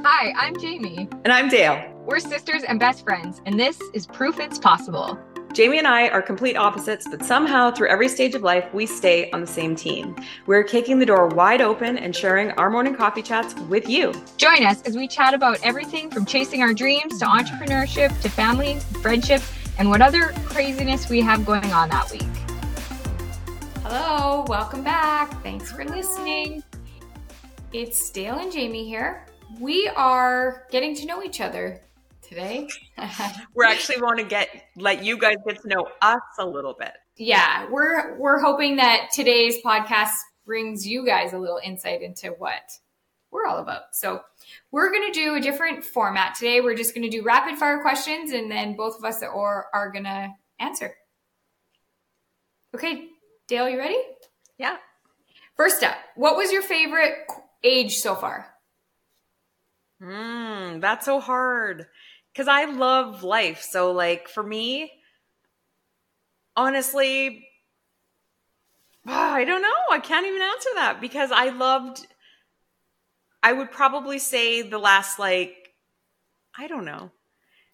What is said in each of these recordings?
Hi, I'm Jamie. And I'm Dayle. We're sisters and best friends, and this is Proof It's Possible. Jamie and I are complete opposites, but somehow through every stage of life, we stay on the same team. We're kicking the door wide open and sharing our morning coffee chats with you. Join us as we chat about everything from chasing our dreams to entrepreneurship to family, friendship, and what other craziness we have going on that week. Hello, welcome back. Thanks for listening. It's Dayle and Jamie here. We are getting to know each other today. we're actually want to get let you guys get to know us a little bit. Yeah, we're we're hoping that today's podcast brings you guys a little insight into what we're all about. So, we're going to do a different format today. We're just going to do rapid fire questions and then both of us are are going to answer. Okay, Dayle, you ready? Yeah. First up, what was your favorite age so far? Hmm, that's so hard because I love life. So, like, for me, honestly, I don't know. I can't even answer that because I loved, I would probably say the last, like, I don't know.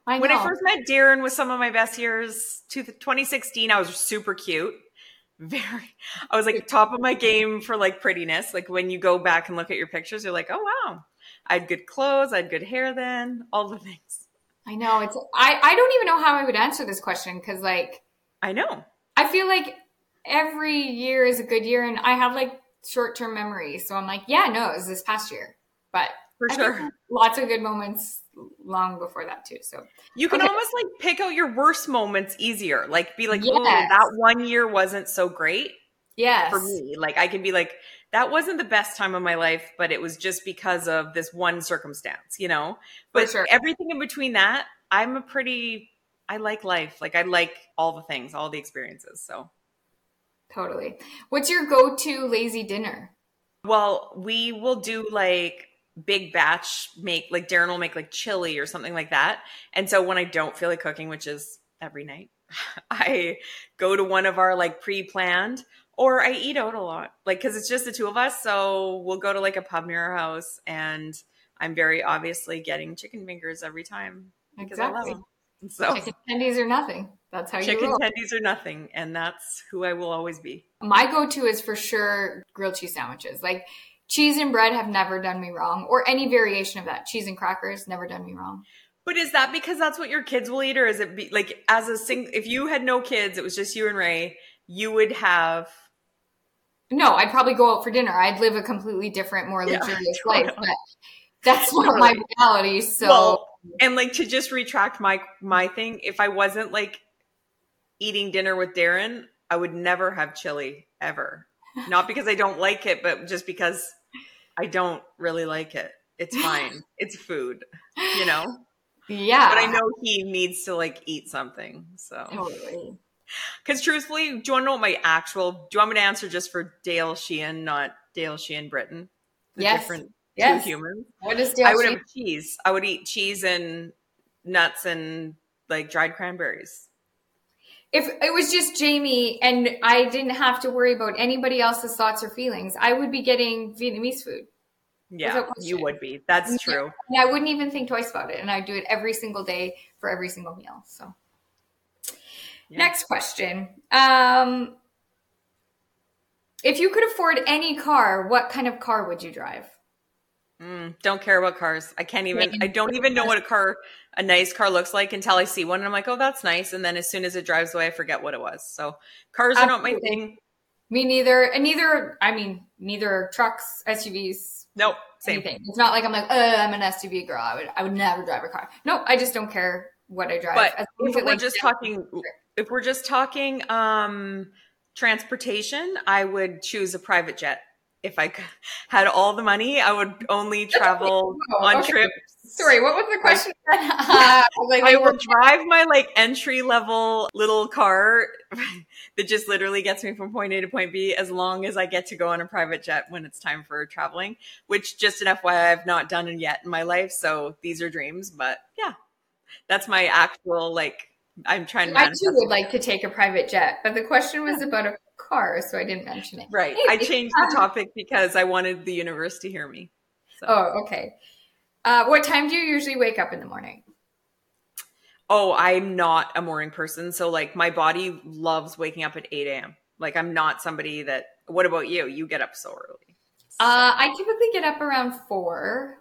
I. When I first met Darren with some of my best years, 2016, I was super cute. Very, I was like top of my game for like prettiness. Like when you go back and look at your pictures, you're like, oh wow, I had good clothes, I had good hair then, all the things. I know it's I I don't even know how I would answer this question cuz like I know. I feel like every year is a good year and I have like short-term memory. So I'm like, yeah, no, it was this past year. But for sure. Lots of good moments long before that too. So you can okay. almost like pick out your worst moments easier. Like be like, oh, yes. oh, that one year wasn't so great. Yes. For me. Like I can be like, that wasn't the best time of my life, but it was just because of this one circumstance, you know? But sure. everything in between that, I'm a pretty, I like life. Like I like all the things, all the experiences. So totally. What's your go to lazy dinner? Well, we will do like big batch make, like Darren will make like chili or something like that. And so when I don't feel like cooking, which is every night, I go to one of our like pre planned or I eat out a lot, like because it's just the two of us. So we'll go to like a pub near our house, and I'm very obviously getting chicken fingers every time because exactly. I love them. So chicken tendies or nothing. That's how chicken you roll. Chicken tendies or nothing, and that's who I will always be. My go-to is for sure grilled cheese sandwiches. Like cheese and bread have never done me wrong, or any variation of that. Cheese and crackers never done me wrong. But is that because that's what your kids will eat, or is it be, like as a sing? If you had no kids, it was just you and Ray, you would have no, I'd probably go out for dinner. I'd live a completely different, more luxurious yeah, life. But that's not my reality. So well, and like to just retract my my thing, if I wasn't like eating dinner with Darren, I would never have chili ever. Not because I don't like it, but just because I don't really like it. It's fine. it's food, you know? Yeah. But I know he needs to like eat something. So totally. Because truthfully, do you want to know what my actual? Do you want me to answer just for Dayle Sheehan, not Dayle Sheehan Britain? The yes. Different yes. two humans. What is Dayle? I would Sheehan? have cheese. I would eat cheese and nuts and like dried cranberries. If it was just Jamie and I didn't have to worry about anybody else's thoughts or feelings, I would be getting Vietnamese food. Yeah, you would be. That's and true. I wouldn't even think twice about it, and I'd do it every single day for every single meal. So yeah. Next question. Um, if you could afford any car, what kind of car would you drive? Mm, don't care about cars. I can't even. I don't even know what a car, a nice car, looks like until I see one, and I'm like, oh, that's nice. And then as soon as it drives away, I forget what it was. So cars Absolutely. are not my thing. Me neither. And neither. I mean, neither trucks, SUVs. Nope. Same. Anything. It's not like I'm like, oh, I'm an SUV girl. I would. I would never drive a car. No, I just don't care what I drive. But if we're like, just talking if we're just talking um, transportation, I would choose a private jet. If I had all the money, I would only travel oh, on okay. trips. Sorry, what was the question? uh, like, I would drive my like entry level little car that just literally gets me from point A to point B as long as I get to go on a private jet when it's time for traveling, which just an FYI, I've not done it yet in my life. So these are dreams, but yeah, that's my actual like I'm trying to. I too would like to take a private jet, but the question was about a car, so I didn't mention it. Right. I changed the topic because I wanted the universe to hear me. So. Oh, okay. Uh, what time do you usually wake up in the morning? Oh, I'm not a morning person. So like my body loves waking up at 8 a.m. Like I'm not somebody that what about you? You get up so early. Uh, I typically get up around four,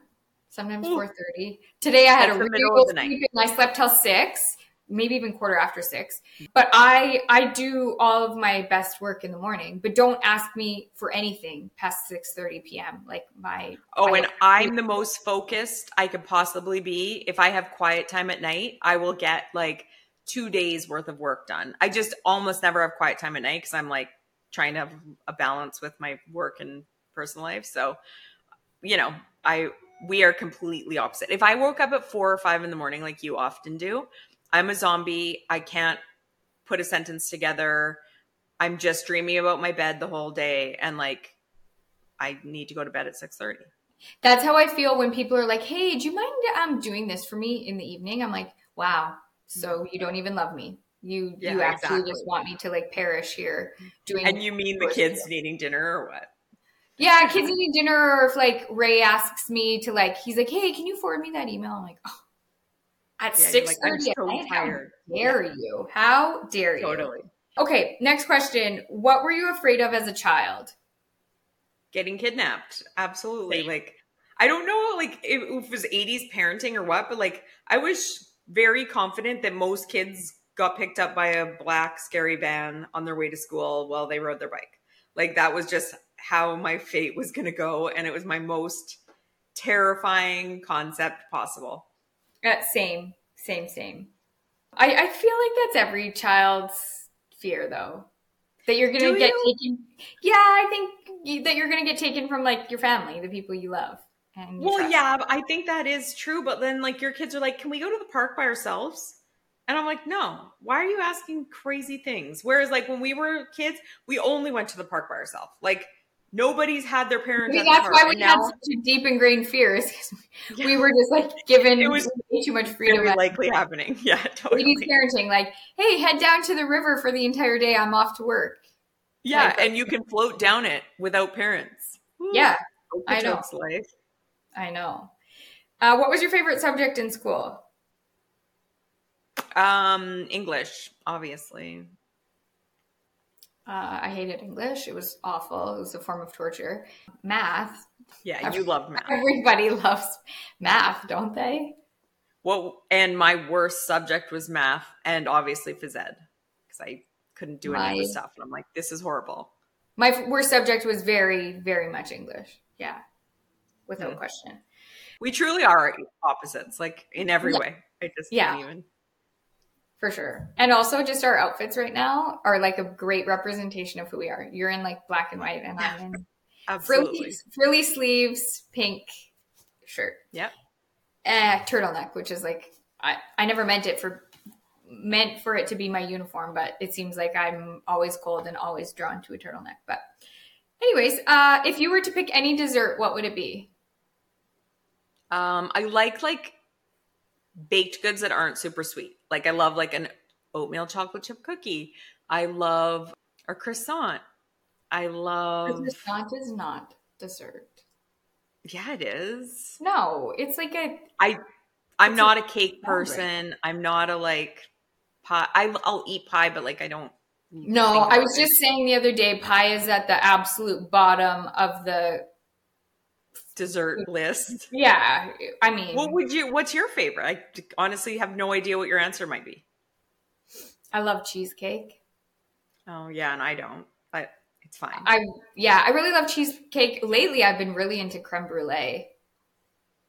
sometimes four thirty. Today I had That's a really good night. sleep and I slept till six, maybe even quarter after six. But I I do all of my best work in the morning, but don't ask me for anything past six thirty p.m. Like my Oh, and I'm the most focused I could possibly be. If I have quiet time at night, I will get like two days worth of work done. I just almost never have quiet time at night because I'm like trying to have a balance with my work and personal life. So, you know, I we are completely opposite. If I woke up at four or five in the morning, like you often do, I'm a zombie. I can't put a sentence together. I'm just dreaming about my bed the whole day, and like I need to go to bed at six thirty. That's how I feel when people are like, "Hey, do you mind um doing this for me in the evening?" I'm like, "Wow, so you don't even love me. You Yeah, you actually exactly. just want me to like perish here doing And you mean the kids needing dinner or what? Yeah, kids eating dinner, or if like Ray asks me to like, he's like, "Hey, can you forward me that email?" I'm like, "Oh, at Yeah, six like, thirty so night, how tired." dare you? How dare you?" Totally. Okay, next question. What were you afraid of as a child? Getting kidnapped. Absolutely. Same. Like I don't know like if if it was 80s parenting or what, but like I was very confident that most kids got picked up by a black scary van on their way to school while they rode their bike. Like that was just how my fate was going to go and it was my most terrifying concept possible. Uh, same, same, same. I, I feel like that's every child's fear, though, that you're gonna Do get you? taken. Yeah, I think that you're gonna get taken from like your family, the people you love. And you Well, trust. yeah, I think that is true. But then, like, your kids are like, "Can we go to the park by ourselves?" And I'm like, "No. Why are you asking crazy things?" Whereas, like, when we were kids, we only went to the park by ourselves. Like, nobody's had their parents. At the that's park. why we And had such a deep ingrained fears. 'cause Yeah. We were just like given It was too much freedom. very likely happening. Yeah, totally. totally. parenting, like, hey, head down to the river for the entire day. I'm off to work. Yeah, Like- and you can float down it without parents. Woo. Yeah, I know. life. I know. Uh, what was your favorite subject in school? Um, English, obviously. Uh, I hated English. It was awful. It was a form of torture. Math. Yeah, you love math. Everybody loves math, don't they? Well, and my worst subject was math and obviously phys ed because I couldn't do any of the stuff. And I'm like, this is horrible. My worst subject was very, very much English. Yeah, without Hmm. question. We truly are opposites, like in every Yeah. way. I just Yeah. can't even. For sure. And also, just our outfits right now are like a great representation of who we are. You're in like black and white, and I'm in Absolutely. frilly, frilly sleeves, pink shirt. Yep. Eh, turtleneck, which is like I, I never meant it for meant for it to be my uniform, but it seems like I'm always cold and always drawn to a turtleneck. But anyways, uh, if you were to pick any dessert, what would it be? Um, I like like baked goods that aren't super sweet. Like I love like an oatmeal chocolate chip cookie. I love a croissant. I love. Croissant is not dessert. Yeah, it is. No, it's like a I I'm not a cake Oh, right. person. I'm not a like pie. I, I'll eat pie, but like I don't. no. I was just saying the other day, pie is at the absolute bottom of the. dessert list. Yeah, I mean, What would you? What's your favorite? I honestly have no idea what your answer might be. I love cheesecake. Oh yeah, and I don't. But it's fine. I yeah, I really love cheesecake. Lately, I've been really into creme brulee.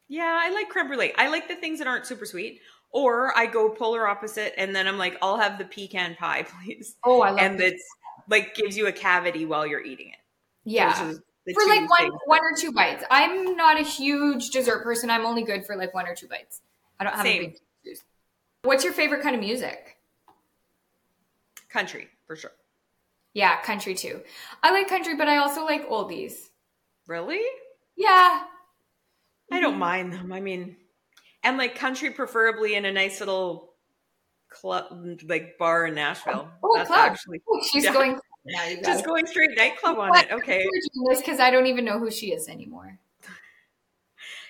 yeah, I like creme brulee. I like the things that aren't super sweet. Or I go polar opposite, and then I'm like, I'll have the pecan pie, please, Oh, I love it. and it's like gives you a cavity while you're eating it. Yeah, Those are the for like one things. one or two bites. I'm not a huge dessert person. I'm only good for like one or two bites. I don't have Same. a big juice. What's your favorite kind of music? country for sure. Yeah, country too. I like country, but I also like oldies. Really? Yeah, I don't mm-hmm. mind them. I mean, and like country, preferably in a nice little club, like bar in Nashville. Oh, oh That's club. actually Ooh, she's Yeah. going. You just going straight nightclub on it. Okay. This because I don't even know who she is anymore.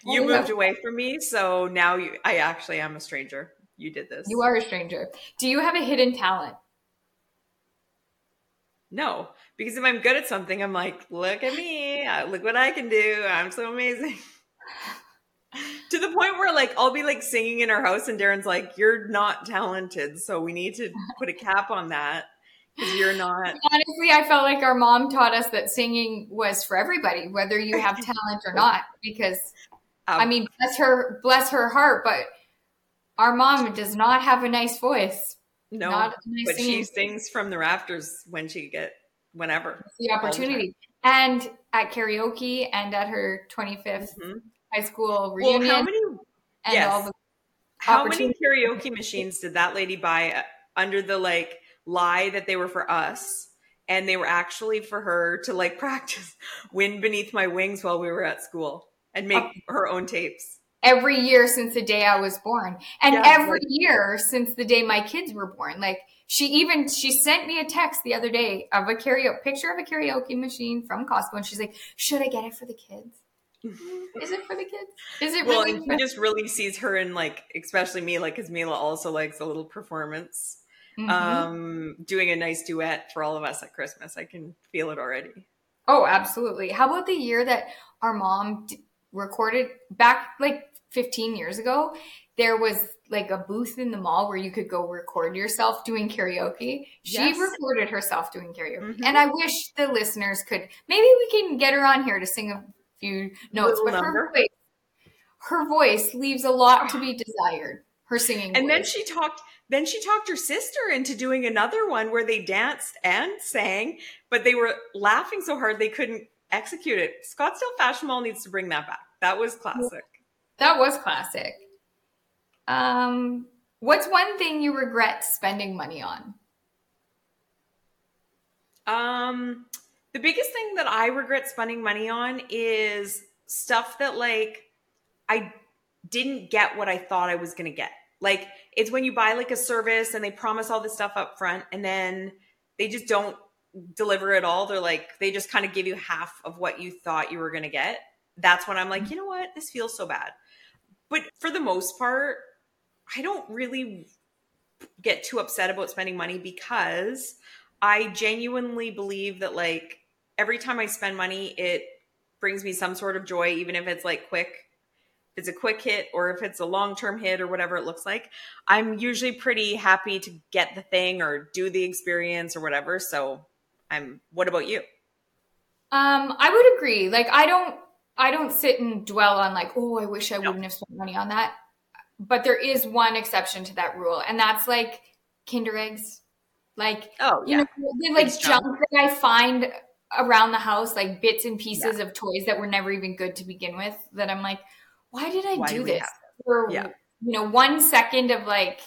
You Oh, moved yeah. away from me, so now you I actually am a stranger. You did this. You are a stranger. Do you have a hidden talent? No, because if I'm good at something, I'm like, look at me, look what I can do. I'm so amazing. to the point where like I'll be like singing in our house, and Darren's like, "You're not talented, so we need to put a cap on that because you're not." Honestly, I felt like our mom taught us that singing was for everybody, whether you have talent or not. Because I Um, mean, bless her, bless her heart, but our mom does not have a nice voice. No, nice but she sings from the rafters when she get whenever. the opportunity. And at karaoke and at her 25th Mhm. high school reunion. Well, how many and yes. all the How many karaoke machines did that lady buy uh, under the like lie that they were for us? And they were actually for her to like practice Wind Beneath My Wings while we were at school and make her own tapes. Every year since the day I was born. And Yeah, every year since the day my kids were born. Like she even she sent me a text the other day of a karaoke picture of a karaoke machine from Costco and she's like, "Should I get it for the kids? Is it for the kids? Is it Well, really and for- he just really sees her in like, especially Mila, because Mila also likes a little performance. Mhm. Um, doing a nice duet for all of us at Christmas. I can feel it already. Oh, absolutely. How about the year that our mom d- recorded back like 15 years ago? There was like a booth in the mall where you could go record yourself doing karaoke. She Yes. recorded herself doing karaoke. Mhm. And I wish the listeners could maybe we can get her on here to sing a few notes, Little but number. her voice her voice leaves a lot to be desired. Her singing And then she talked. Then she talked her sister into doing another one where they danced and sang, but they were laughing so hard they couldn't execute it. Scottsdale Fashion Mall needs to bring that back. That was classic. That was classic. Um what's one thing you regret spending money on? Um, the biggest thing that I regret spending money on is stuff that like I didn't get what I thought I was going to get. Like it's when you buy like a service and they promise all this stuff up front and then they just don't deliver it all. They're like they just kind of give you half of what you thought you were going to get. That's when I'm like, you know what? This feels so bad. But for the most part, I don't really get too upset about spending money because I genuinely believe that like every time I spend money, it brings me some sort of joy, even if it's like quick. If it's a quick hit or if it's a long term hit or whatever it looks like. I'm usually pretty happy to get the thing or do the experience or whatever. So I'm what about you? Um, I would agree. Like I don't I don't sit and dwell on like, oh, I wish I No. wouldn't have spent money on that. But there is one exception to that rule, and that's like Kinder eggs. Like Oh you know, like junk that I find around the house, like bits and pieces of toys that were never even good to begin with. That I'm like, why did I Why do do this for Yeah. you know one second of like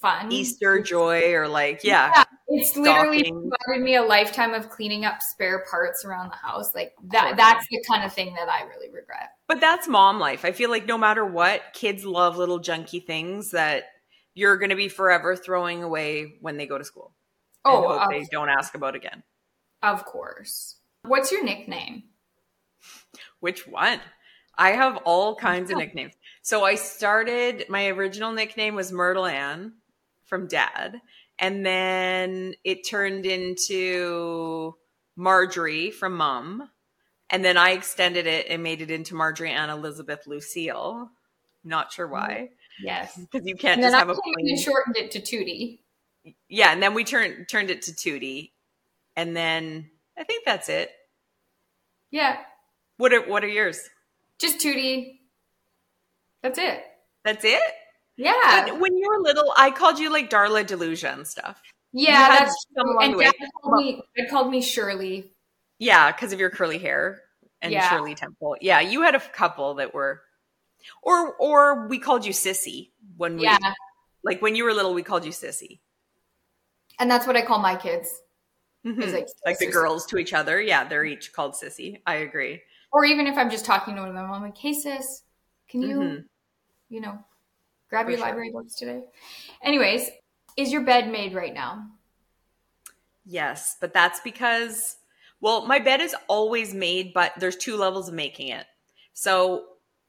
fun? Easter joy or like, yeah. Yeah. It's literally provided me a lifetime of cleaning up spare parts around the house. Like that that's the kind of thing that I really regret. But that's mom life. I feel like no matter what, kids love little junky things that you're going to be forever throwing away when they go to school. Oh, hope of, they don't ask about again. of course. What's your nickname? Which one? I have all kinds of nicknames. So I started, my original nickname was Myrtle Ann from dad. And then it turned into Marjorie from mom. And then I extended it and made it into Marjorie Ann Elizabeth Lucille. Not sure mm-hmm. why. Yes. Because you can't And just have a came plain. and shortened it to Tootie. Yeah, and then we turned turned it to Tootie. And then I think that's it. Yeah. What are what are yours? Just Tootie. That's it. That's it? Yeah. When, when you were little, I called you like Darla Delusion stuff. Yeah, that's true. And. Dad called me Dad called me Shirley. Yeah, because of your curly hair and Yeah. Shirley Temple. Yeah, you had a couple that were, or or we called you Sissy when we Yeah. like when you were little. We called you Sissy, And that's what I call my kids. Mhm. Like, like the girls to each other. Yeah, they're each called Sissy. I agree. Or even if I'm just talking to one of them, I'm like, hey sis, can you, Mhm. you know, grab For your sure. library books today? Anyways, is your bed made right now? Yes, but that's because, well, my bed is always made, but there's two levels of making it. So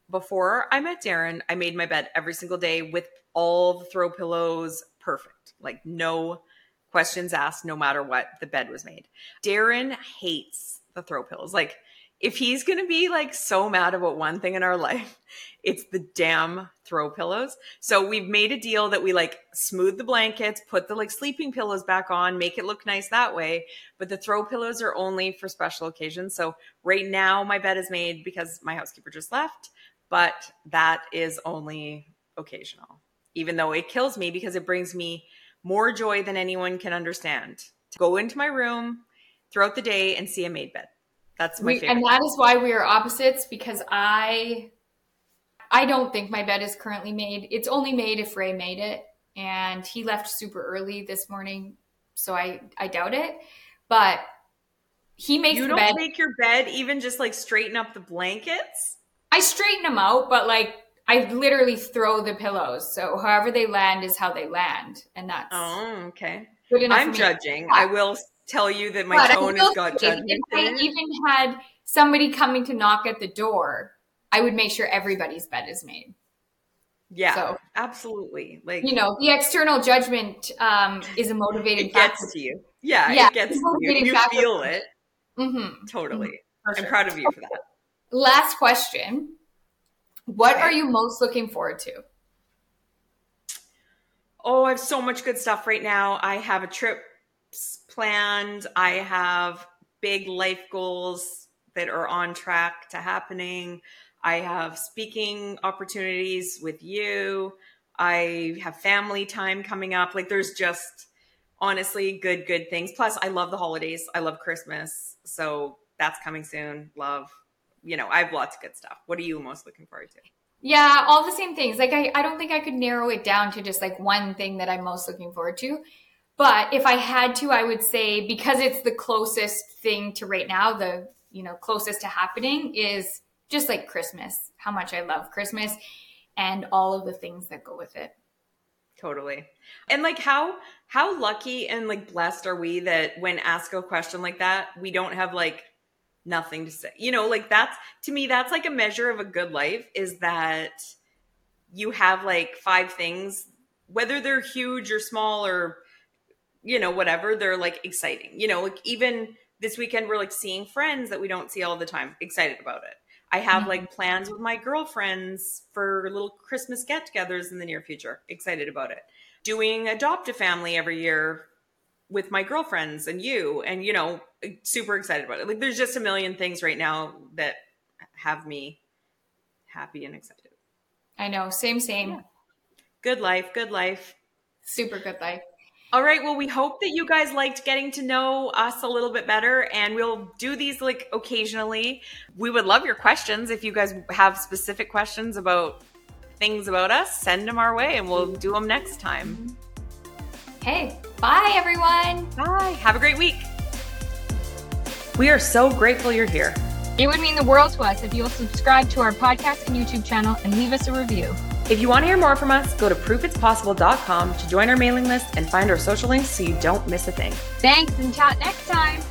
before I met Darren, I made my bed every single day with all the throw pillows perfect. Like no questions asked, no matter what, the bed was made. Darren hates the throw pillows. Like if he's going to be like so mad about one thing in our life, it's the damn throw pillows. So we've made a deal that we like smooth the blankets, put the like sleeping pillows back on, make it look nice that way. But the throw pillows are only for special occasions. So right now my bed is made because my housekeeper just left, but that is only occasional, even though it kills me because it brings me more joy than anyone can understand to go into my room throughout the day and see a made bed. That's my we, favorite. And that is why we are opposites because I I don't think my bed is currently made. It's only made if Ray made it and he left super early this morning, so I I doubt it. But he makes you don't bed. make your bed even just like straighten up the blankets. I straighten them out, but like I literally throw the pillows. So however they land is how they land, and that's Oh, okay. good enough. I'm judging. I will tell you that my But tone has got judgment. If I even had somebody coming to knock at the door, I would make sure everybody's bed is made. Yeah, so- absolutely. Like You know, the external judgment um, is a motivating it factor. gets to you. Yeah, Yeah, it gets to you. You factor. feel it hmm totally. for I'm proud of you for that. Last question: What Okay. are you most looking forward to? Oh, I have so much good stuff right now. I have a trip planned. I have big life goals that are on track to happening. I have speaking opportunities with you. I have family time coming up. Like there's just honestly good good things. Plus I love the holidays. I love Christmas. So that's coming soon. Love. You know, I have lots of good stuff. What are you most looking forward to? Yeah, all the same things. Like I, I don't think I could narrow it down to just like one thing that I'm most looking forward to. But if I had to, I would say because it's the closest thing to right now, the you know, closest to happening is just like Christmas. How much I love Christmas and all of the things that go with it. Totally. And like how how lucky and like blessed are we that when asked a question like that, we don't have like nothing to say. You know, like that's to me that's like a measure of a good life is that you have like five things whether they're huge or small or you know whatever, they're like exciting. You know, like even this weekend we're like seeing friends that we don't see all the time. Excited about it. I have Mhm. like plans with my girlfriends for little Christmas get togethers in the near future. Excited about it. Doing adopt a family every year with my girlfriends and you, and you know, super excited about it. Like there's just a million things right now that have me happy and excited. I know, same, same. Yeah. Good life, good life. Super good life. All right. Well, we hope that you guys liked getting to know us a little bit better, and we'll do these like occasionally. We would love your questions. If you guys have specific questions about things about us, send them our way and we'll do them next time. Hey, bye everyone. Bye. Have a great week. We are so grateful you're here. It would mean the world to us if you'll subscribe to our podcast and YouTube channel and leave us a review. If you want to hear more from us, go to proofitspossible.com to join our mailing list and find our social links so you don't miss a thing. Thanks and chat next time.